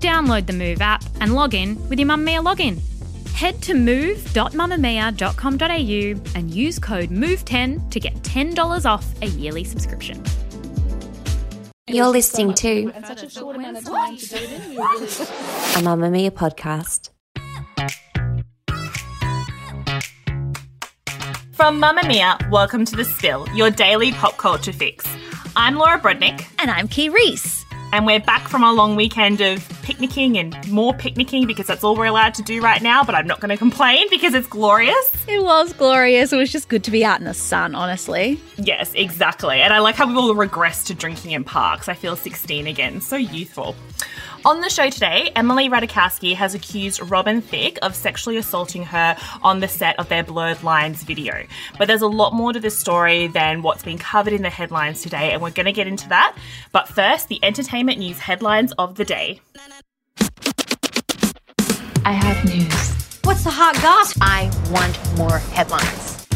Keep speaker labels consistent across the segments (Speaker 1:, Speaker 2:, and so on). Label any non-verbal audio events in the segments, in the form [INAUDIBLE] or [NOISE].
Speaker 1: Download the Move app and log in with your Mamamia login. Head to move.mamamia.com.au and use code MOVE10 to get $10 off a yearly subscription.
Speaker 2: You're listening to [LAUGHS] a Mamamia podcast.
Speaker 3: From Mamamia, welcome to The Spill, your daily pop culture fix. I'm Laura Brodnik.
Speaker 4: And I'm Kee Reece.
Speaker 3: And we're back from our long weekend of picnicking and more picnicking because that's all we're allowed to do right now, but I'm not going to complain because it's glorious.
Speaker 4: It was glorious. It was just good to be out in the sun, honestly.
Speaker 3: Yes, exactly. And I like how we've all regressed to drinking in parks. I feel 16 again. So youthful. On the show today, Emily Ratajkowski has accused Robin Thicke of sexually assaulting her on the set of their Blurred Lines video. But there's a lot more to this story than what's been covered in the headlines today, and we're going to get into that. But first, the entertainment news headlines of the day.
Speaker 5: I have news.
Speaker 2: What's the hot gossip? I want more headlines.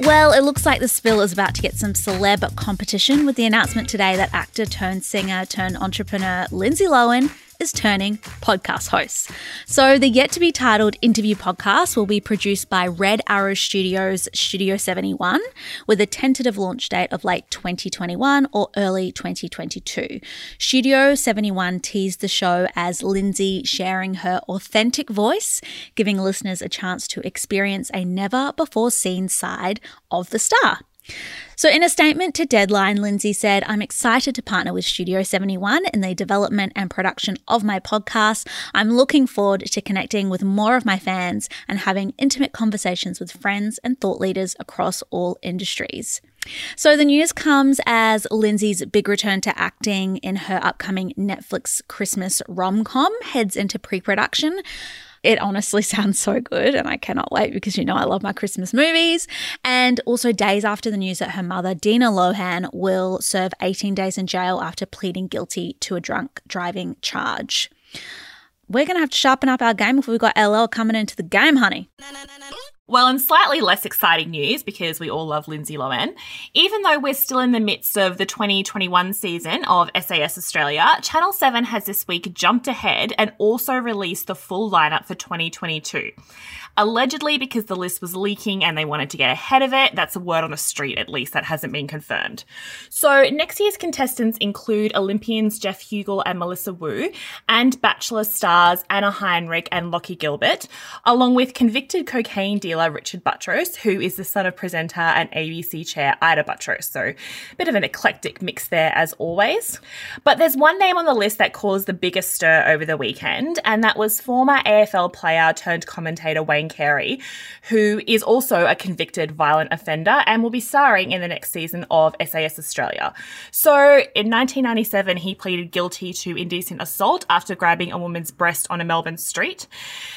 Speaker 4: Well, it looks like the spill is about to get some celeb competition with the announcement today that actor turned singer turned entrepreneur Lindsay Lohan is turning podcast hosts. So, the yet to be titled interview podcast will be produced by Red Arrow Studios Studio 71 with a tentative launch date of late 2021 or early 2022. Studio 71 teased the show as Lindsay sharing her authentic voice, giving listeners a chance to experience a never before seen side of the star. So, in a statement to Deadline, Lindsay said, I'm excited to partner with Studio 71 in the development and production of my podcast. I'm looking forward to connecting with more of my fans and having intimate conversations with friends and thought leaders across all industries. So the news comes as Lindsay's big return to acting in her upcoming Netflix Christmas rom com heads into pre production. It honestly [LAUGHS] sounds so good, and I cannot wait because you know I love my Christmas movies. And also, days after the news that her mother, Dina Lohan, will serve 18 days in jail after pleading guilty to a drunk driving charge. We're going to have to sharpen up our game if we've got LL coming into the game, honey.
Speaker 3: Well, in slightly less exciting news, because we all love Lindsay Lohan, even though we're still in the midst of the 2021 season of SAS Australia, Channel 7 has this week jumped ahead and also released the full lineup for 2022 allegedly because the list was leaking and they wanted to get ahead of it. That's a word on a street, at least. That hasn't been confirmed. So, next year's contestants include Olympians Jeff Huegill and Melissa Wu, and Bachelor stars Anna Heinrich and Locky Gilbert, along with convicted cocaine dealer Richard Buttrose, who is the son of presenter and ABC chair Ita Buttrose. So, a bit of an eclectic mix there, as always. But there's one name on the list that caused the biggest stir over the weekend, and that was former AFL player turned commentator Wayne Carey, who is also a convicted violent offender and will be starring in the next season of SAS Australia. So in 1997, he pleaded guilty to indecent assault after grabbing a woman's breast on a Melbourne street.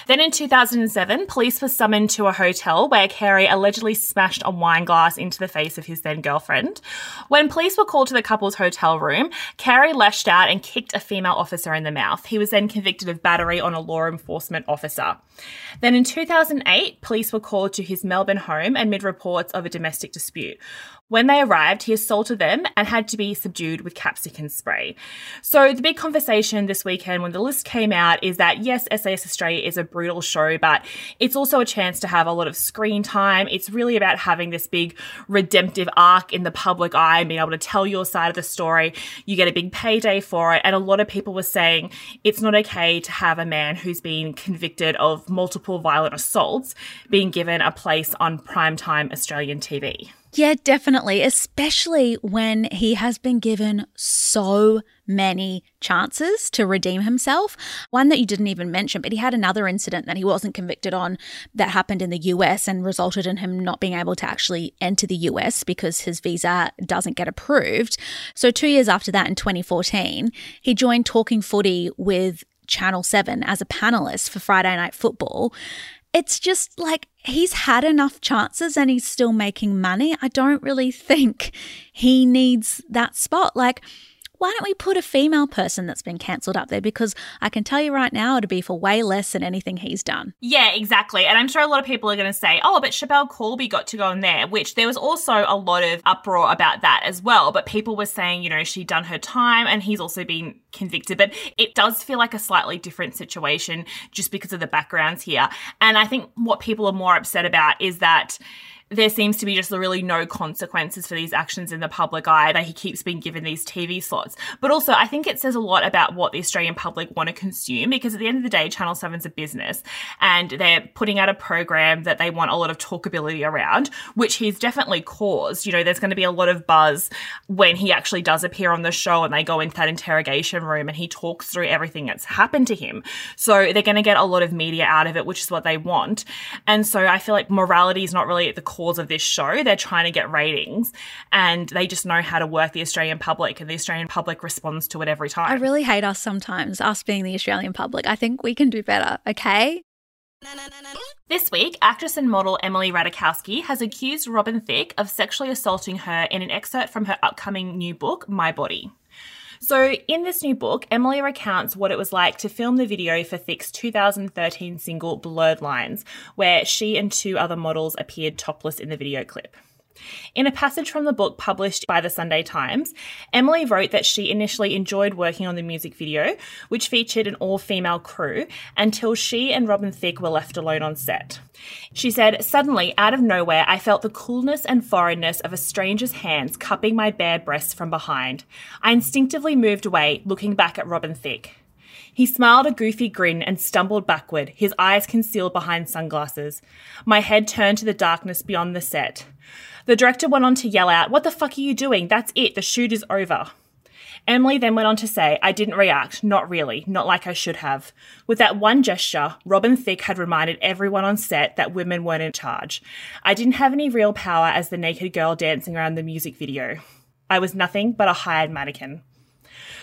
Speaker 3: Then in 2007, police were summoned to a hotel where Carey allegedly smashed a wine glass into the face of his then girlfriend. When police were called to the couple's hotel room, Carey lashed out and kicked a female officer in the mouth. He was then convicted of battery on a law enforcement officer. Then in 2008, police were called to his Melbourne home amid reports of a domestic dispute. When they arrived, he assaulted them and had to be subdued with capsicum spray. So, the big conversation this weekend when the list came out is that yes, SAS Australia is a brutal show, but it's also a chance to have a lot of screen time. It's really about having this big redemptive arc in the public eye and being able to tell your side of the story. You get a big payday for it. And a lot of people were saying it's not okay to have a man who's been convicted of multiple violent assaults being given a place on primetime Australian TV.
Speaker 4: Yeah, definitely, especially when he has been given so many chances to redeem himself. One that you didn't even mention, but he had another incident that he wasn't convicted on that happened in the US and resulted in him not being able to actually enter the US because his visa doesn't get approved. So, two years after that, in 2014, he joined Talking Footy with Channel 7 as a panelist for Friday Night Football. It's just like he's had enough chances and he's still making money. I don't really [LAUGHS] think he needs that spot. Like, why don't we put a female person that's been cancelled up there? Because I can tell you right now, it'd be for way less than anything he's done.
Speaker 3: Yeah, exactly. And I'm sure a lot of people are going to say, oh, but Schapelle Corby got to go in there, which there was also a lot of uproar about that as well. But people were saying, you know, she'd done her time and he's also been convicted. But it does feel like a slightly different situation just because of the backgrounds here. And I think what people are more upset about is that there seems to be just really no consequences for these actions in the public eye that he keeps being given these TV slots. But also, I think it says a lot about what the Australian public want to consume because at the end of the day, Channel 7's a business and they're putting out a program that they want a lot of talkability around, which he's definitely caused. You know, there's going to be a lot of buzz when he actually does appear on the show and they go into that interrogation room and he talks through everything that's happened to him. So they're going to get a lot of media out of it, which is what they want. And so I feel like morality is not really at the core cause of this show. They're trying to get ratings and they just know how to work the Australian public and the Australian public responds to it every time.
Speaker 4: I really hate us sometimes, us being the Australian public. I think we can do better, okay?
Speaker 3: This week, actress and model Emily Ratajkowski has accused Robin Thicke of sexually assaulting her in an excerpt from her upcoming new book, My Body. So, in this new book, Emily recounts what it was like to film the video for Thicke's 2013 single Blurred Lines, where she and two other models appeared topless in the video clip. In a passage from the book published by the Sunday Times, Emily wrote that she initially enjoyed working on the music video, which featured an all female crew, until she and Robin Thicke were left alone on set. She said, Suddenly, out of nowhere, I felt the coolness and foreignness of a stranger's hands cupping my bare breasts from behind. I instinctively moved away, looking back at Robin Thicke. He smiled a goofy grin and stumbled backward, his eyes concealed behind sunglasses. My head turned to the darkness beyond the set. The director went on to yell out, What the fuck are you doing? That's it. The shoot is over. Emily then went on to say, I didn't react, not really, not like I should have. With that one gesture, Robin Thicke had reminded everyone on set that women weren't in charge. I didn't have any real power as the naked girl dancing around the music video. I was nothing but a hired mannequin.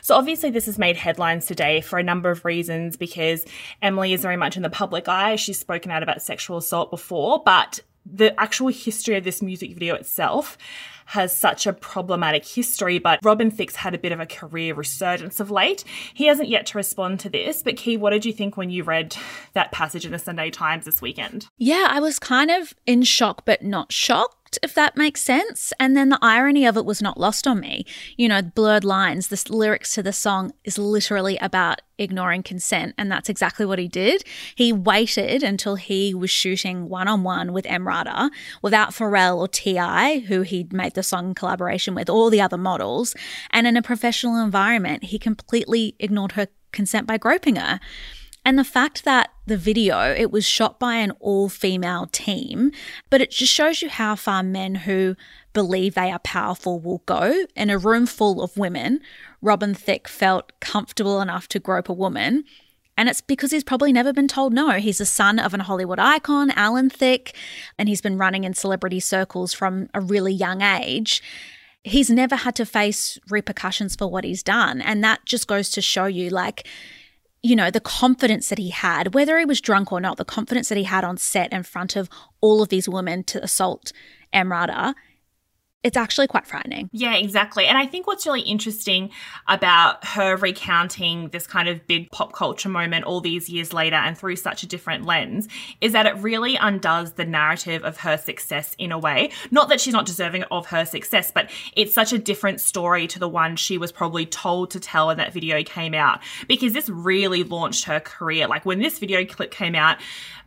Speaker 3: So obviously this has made headlines today for a number of reasons because Emily is very much in the public eye. She's spoken out about sexual assault before, but the actual history of this music video itself has such a problematic history, but Robin Thicke's had a bit of a career resurgence of late. He hasn't yet to respond to this, but Kee, what did you think when you read that passage in the Sunday Times this weekend?
Speaker 4: Yeah, I was kind of in shock, but not shocked if that makes sense. And then the irony of it was not lost on me. You know, blurred lines, the lyrics to the song is literally about ignoring consent. And that's exactly what he did. He waited until he was shooting one on one with Emrata without Pharrell or T.I., who he'd made the song in collaboration with, all the other models. And in a professional environment, he completely ignored her consent by groping her. And the fact that the video, it was shot by an all female team, but it just shows you how far men who believe they are powerful will go. In a room full of women, Robin Thicke felt comfortable enough to grope a woman. And it's because he's probably never been told no. He's the son of an Hollywood icon, Alan Thicke, and he's been running in celebrity circles from a really young age he's never had to face repercussions for what he's done. And that just goes to show you, like, you know, the confidence that he had, whether he was drunk or not, the confidence that he had on set in front of all of these women to assault Emrata it's actually quite frightening.
Speaker 3: Yeah, exactly. And I think what's really interesting about her recounting this kind of big pop culture moment all these years later and through such a different lens is that it really undoes the narrative of her success in a way. Not that she's not deserving of her success, but it's such a different story to the one she was probably told to tell when that video came out because this really launched her career. Like when this video clip came out,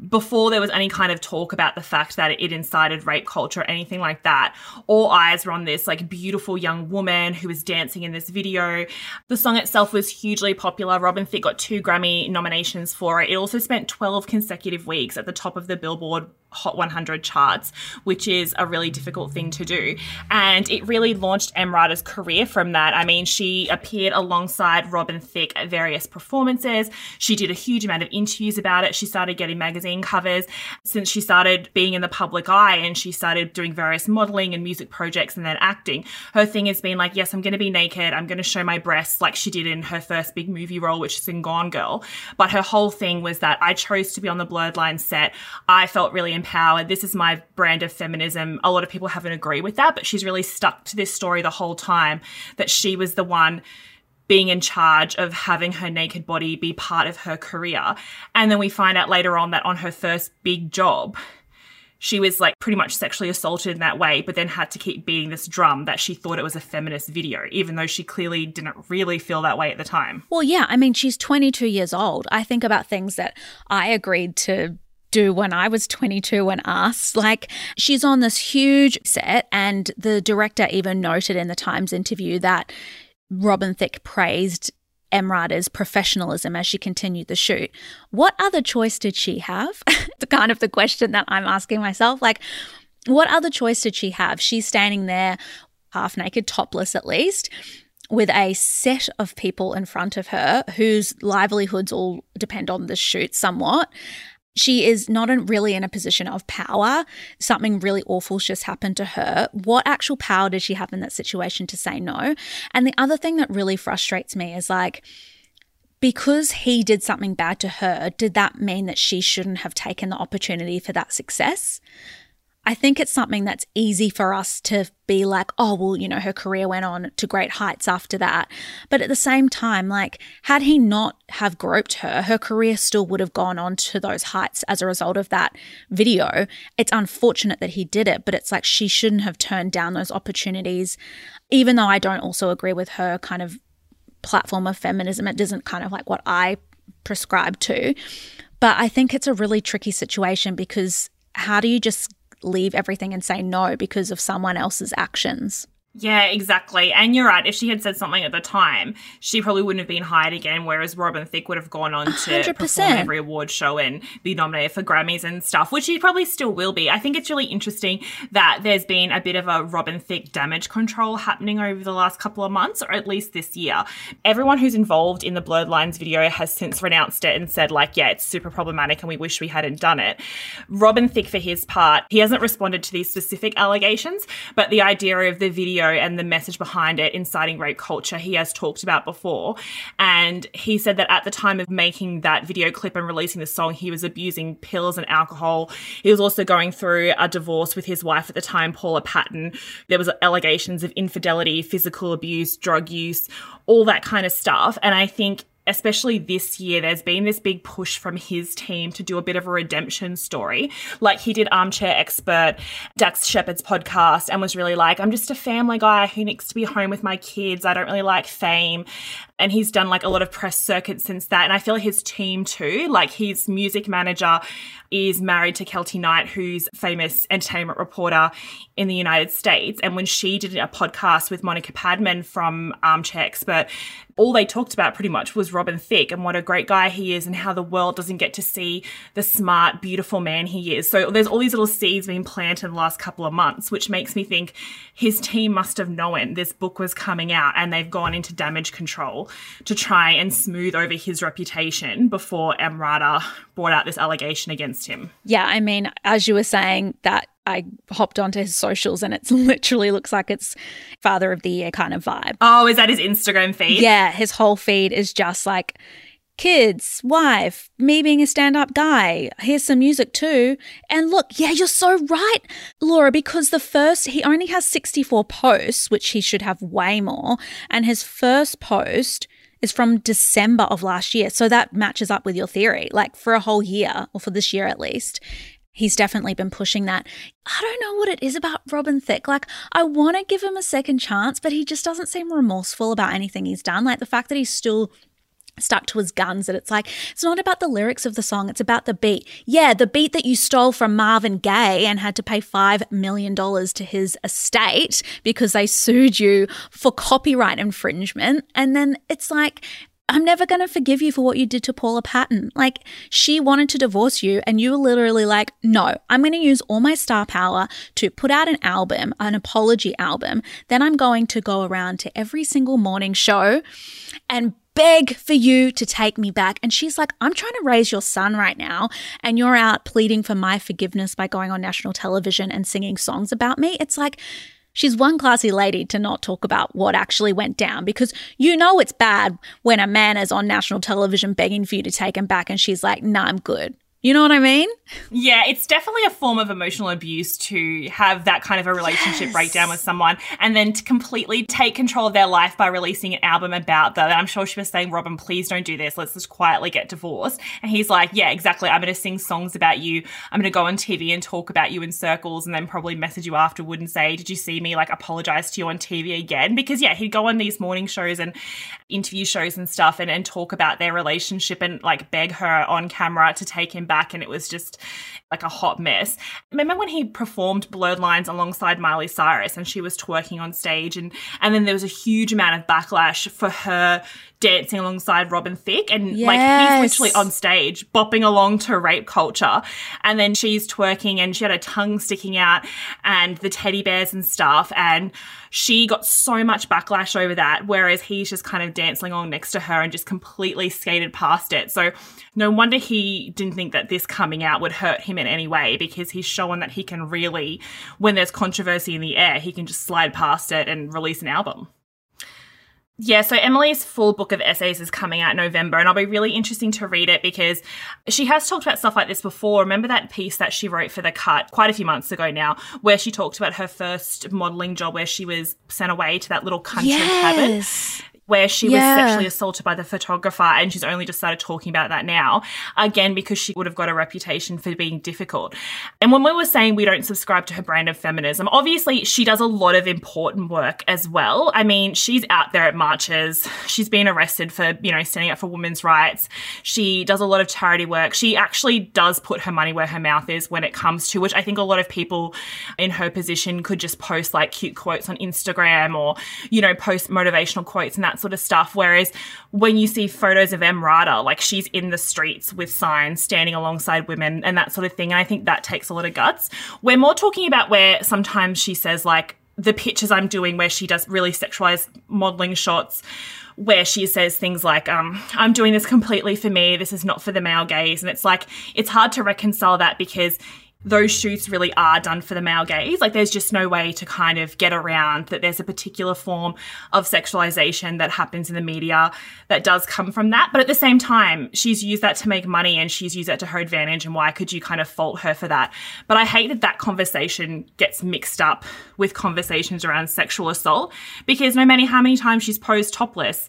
Speaker 3: before there was any kind of talk about the fact that it incited rape culture or anything like that, all eyes were on this like beautiful young woman who was dancing in this video. The song itself was hugely popular. Robin Thicke got two Grammy nominations for it. It also spent 12 consecutive weeks at the top of the Billboard Hot 100 charts, which is a really difficult thing to do. And it really launched Emrata's career from that. I mean, she appeared alongside Robin Thicke at various performances. She did a huge amount of interviews about it. She started getting magazine covers since she started being in the public eye and she started doing various modeling and music projects and then acting. Her thing has been like, yes, I'm going to be naked. I'm going to show my breasts like she did in her first big movie role, which is in Gone Girl. But her whole thing was that I chose to be on the Blurred Line set. I felt really empowered. This is my brand of feminism. A lot of people haven't agreed with that, but she's really stuck to this story the whole time that she was the one being in charge of having her naked body be part of her career. And then we find out later on that on her first big job, she was like pretty much sexually assaulted in that way, but then had to keep beating this drum that she thought it was a feminist video, even though she clearly didn't really feel that way at the time.
Speaker 4: Well, yeah, I mean, she's 22 years old. I think about things that I agreed to do when I was 22 when asked. Like, she's on this huge set, and the director even noted in the Times interview that Robin Thicke praised Emrata's professionalism as she continued the shoot. What other choice did she have? [LAUGHS] the kind of the question that I'm asking myself. Like, what other choice did she have? She's standing there half naked, topless at least, with a set of people in front of her whose livelihoods all depend on the shoot somewhat she is not in, really in a position of power. Something really awful's just happened to her. What actual power did she have in that situation to say no? And the other thing that really frustrates me is like, because he did something bad to her, did that mean that she shouldn't have taken the opportunity for that success? I think it's something that's easy for us to be like, oh, well, you know, her career went on to great heights after that. But at the same time, like, had he not have groped her, her career still would have gone on to those heights as a result of that video. It's unfortunate that he did it, but it's like she shouldn't have turned down those opportunities, even though I don't also agree with her kind of platform of feminism. It isn't kind of like what I prescribe to. But I think it's a really tricky situation because how do you just leave everything and say no because of someone else's actions.
Speaker 3: Yeah, exactly. And you're right. If she had said something at the time, she probably wouldn't have been hired again. Whereas Robin Thicke would have gone on to 100%. perform every award show and be nominated for Grammys and stuff, which she probably still will be. I think it's really interesting that there's been a bit of a Robin Thicke damage control happening over the last couple of months, or at least this year. Everyone who's involved in the Blurred Lines video has since renounced it and said, like, yeah, it's super problematic and we wish we hadn't done it. Robin Thicke, for his part, he hasn't responded to these specific allegations, but the idea of the video and the message behind it, inciting rape culture, he has talked about before. And he said that at the time of making that video clip and releasing the song, he was abusing pills and alcohol. He was also going through a divorce with his wife at the time, Paula Patton. There was allegations of infidelity, physical abuse, drug use, all that kind of stuff. And I think especially this year, there's been this big push from his team to do a bit of a redemption story. Like he did Armchair Expert, Dax Shepard's podcast, and was really like, I'm just a family guy who needs to be home with my kids. I don't really like fame. And he's done like a lot of press circuits since that. And I feel his team too, like his music manager is married to Keltie Knight, who's famous entertainment reporter in the United States. And when she did a podcast with Monica Padman from Armchair Expert, all they talked about pretty much was Robin Thicke and what a great guy he is and how the world doesn't get to see the smart, beautiful man he is. So there's all these little seeds being planted in the last couple of months, which makes me think his team must have known this book was coming out and they've gone into damage control to try and smooth over his reputation before Emrata brought out this allegation against him.
Speaker 4: Yeah, I mean, as you were saying, that I hopped onto his socials and it [LAUGHS] literally looks like it's Father of the Year kind of vibe.
Speaker 3: Oh, is that his Instagram feed?
Speaker 4: Yeah, his whole feed is just like kids, wife, me being a stand up guy. Here's some music too. And look, yeah, you're so right, Laura, because the first, he only has 64 posts, which he should have way more. And his first post is from December of last year. So that matches up with your theory. Like for a whole year, or for this year at least, he's definitely been pushing that. I don't know what it is about Robin Thicke. Like, I want to give him a second chance, but he just doesn't seem remorseful about anything he's done. Like, the fact that he's still stuck to his guns that it's like it's not about the lyrics of the song it's about the beat yeah the beat that you stole from marvin gaye and had to pay $5 million to his estate because they sued you for copyright infringement and then it's like I'm never going to forgive you for what you did to Paula Patton. Like, she wanted to divorce you, and you were literally like, no, I'm going to use all my star power to put out an album, an apology album. Then I'm going to go around to every single morning show and beg for you to take me back. And she's like, I'm trying to raise your son right now, and you're out pleading for my forgiveness by going on national television and singing songs about me. It's like, She's one classy lady to not talk about what actually went down because you know it's bad when a man is on national television begging for you to take him back and she's like, nah, I'm good. You know what I mean?
Speaker 3: Yeah, it's definitely a form of emotional abuse to have that kind of a relationship yes. breakdown with someone and then to completely take control of their life by releasing an album about them. And I'm sure she was saying, Robin, please don't do this. Let's just quietly get divorced. And he's like, yeah, exactly. I'm going to sing songs about you. I'm going to go on TV and talk about you in circles and then probably message you afterward and say, did you see me like apologize to you on TV again? Because yeah, he'd go on these morning shows and interview shows and stuff and, and talk about their relationship and like beg her on camera to take him back back and it was just like a hot mess. Remember when he performed Blurred Lines alongside Miley Cyrus and she was twerking on stage and and then there was a huge amount of backlash for her dancing alongside Robin Thicke and yes. like he's literally on stage bopping along to rape culture and then she's twerking and she had her tongue sticking out and the teddy bears and stuff and she got so much backlash over that whereas he's just kind of dancing along next to her and just completely skated past it. So no wonder he didn't think that this coming out would hurt him in any way because he's shown that he can really when there's controversy in the air he can just slide past it and release an album yeah, so Emily's full book of essays is coming out in November, and I'll be really interesting to read it because she has talked about stuff like this before. Remember that piece that she wrote for The Cut quite a few months ago now, where she talked about her first modeling job where she was sent away to that little country yes. cabin where she yeah. was sexually assaulted by the photographer and she's only just started talking about that now again because she would have got a reputation for being difficult. And when we were saying we don't subscribe to her brand of feminism obviously she does a lot of important work as well. I mean she's out there at marches. She's been arrested for you know standing up for women's rights. She does a lot of charity work. She actually does put her money where her mouth is when it comes to which i think a lot of people in her position could just post like cute quotes on instagram or you know post motivational quotes and that that sort of stuff. Whereas when you see photos of Emrata, like she's in the streets with signs, standing alongside women and that sort of thing. And I think that takes a lot of guts. We're more talking about where sometimes she says, like, the pictures I'm doing where she does really sexualized modeling shots where she says things like, um, I'm doing this completely for me. This is not for the male gaze. And it's like, it's hard to reconcile that because those shoots really are done for the male gaze. Like there's just no way to kind of get around that there's a particular form of sexualization that happens in the media that does come from that. But at the same time, she's used that to make money and she's used that to her advantage. And why could you kind of fault her for that? But I hate that that conversation gets mixed up with conversations around sexual assault because no matter how many times she's posed topless,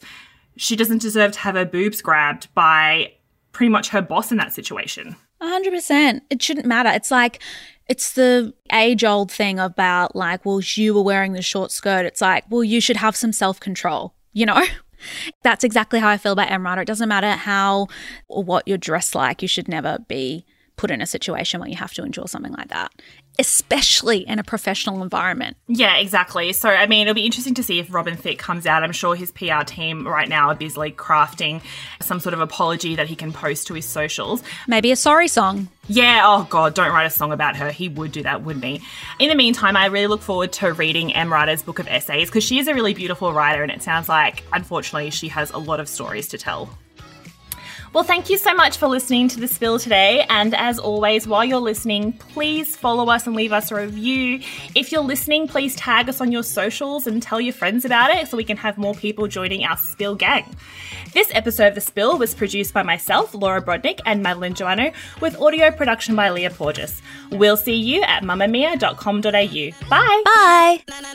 Speaker 3: she doesn't deserve to have her boobs grabbed by pretty much her boss in that situation.
Speaker 4: 100%. It shouldn't matter. It's like, it's the age old thing about like, well, you were wearing the short skirt. It's like, well, you should have some self control, you know? [LAUGHS] That's exactly how I feel about Emrata. It doesn't matter how or what you're dressed like. You should never be put in a situation where you have to endure something like that especially in a professional environment.
Speaker 3: Yeah, exactly. So, I mean, it'll be interesting to see if Robin Thicke comes out. I'm sure his PR team right now are busily crafting some sort of apology that he can post to his socials.
Speaker 4: Maybe a sorry song.
Speaker 3: Yeah, oh God, don't write a song about her. He would do that, wouldn't he? In the meantime, I really look forward to reading Emrata's book of essays because she is a really beautiful writer and it sounds like, unfortunately, she has a lot of stories to tell. Well, thank you so much for listening to The Spill today. And as always, while you're listening, please follow us and leave us a review. If you're listening, please tag us on your socials and tell your friends about it so we can have more people joining our Spill gang. This episode of The Spill was produced by myself, Laura Brodnik, and Madeline Joannou, with audio production by Leah Porges. We'll see you at mamamia.com.au. Bye.
Speaker 4: Bye.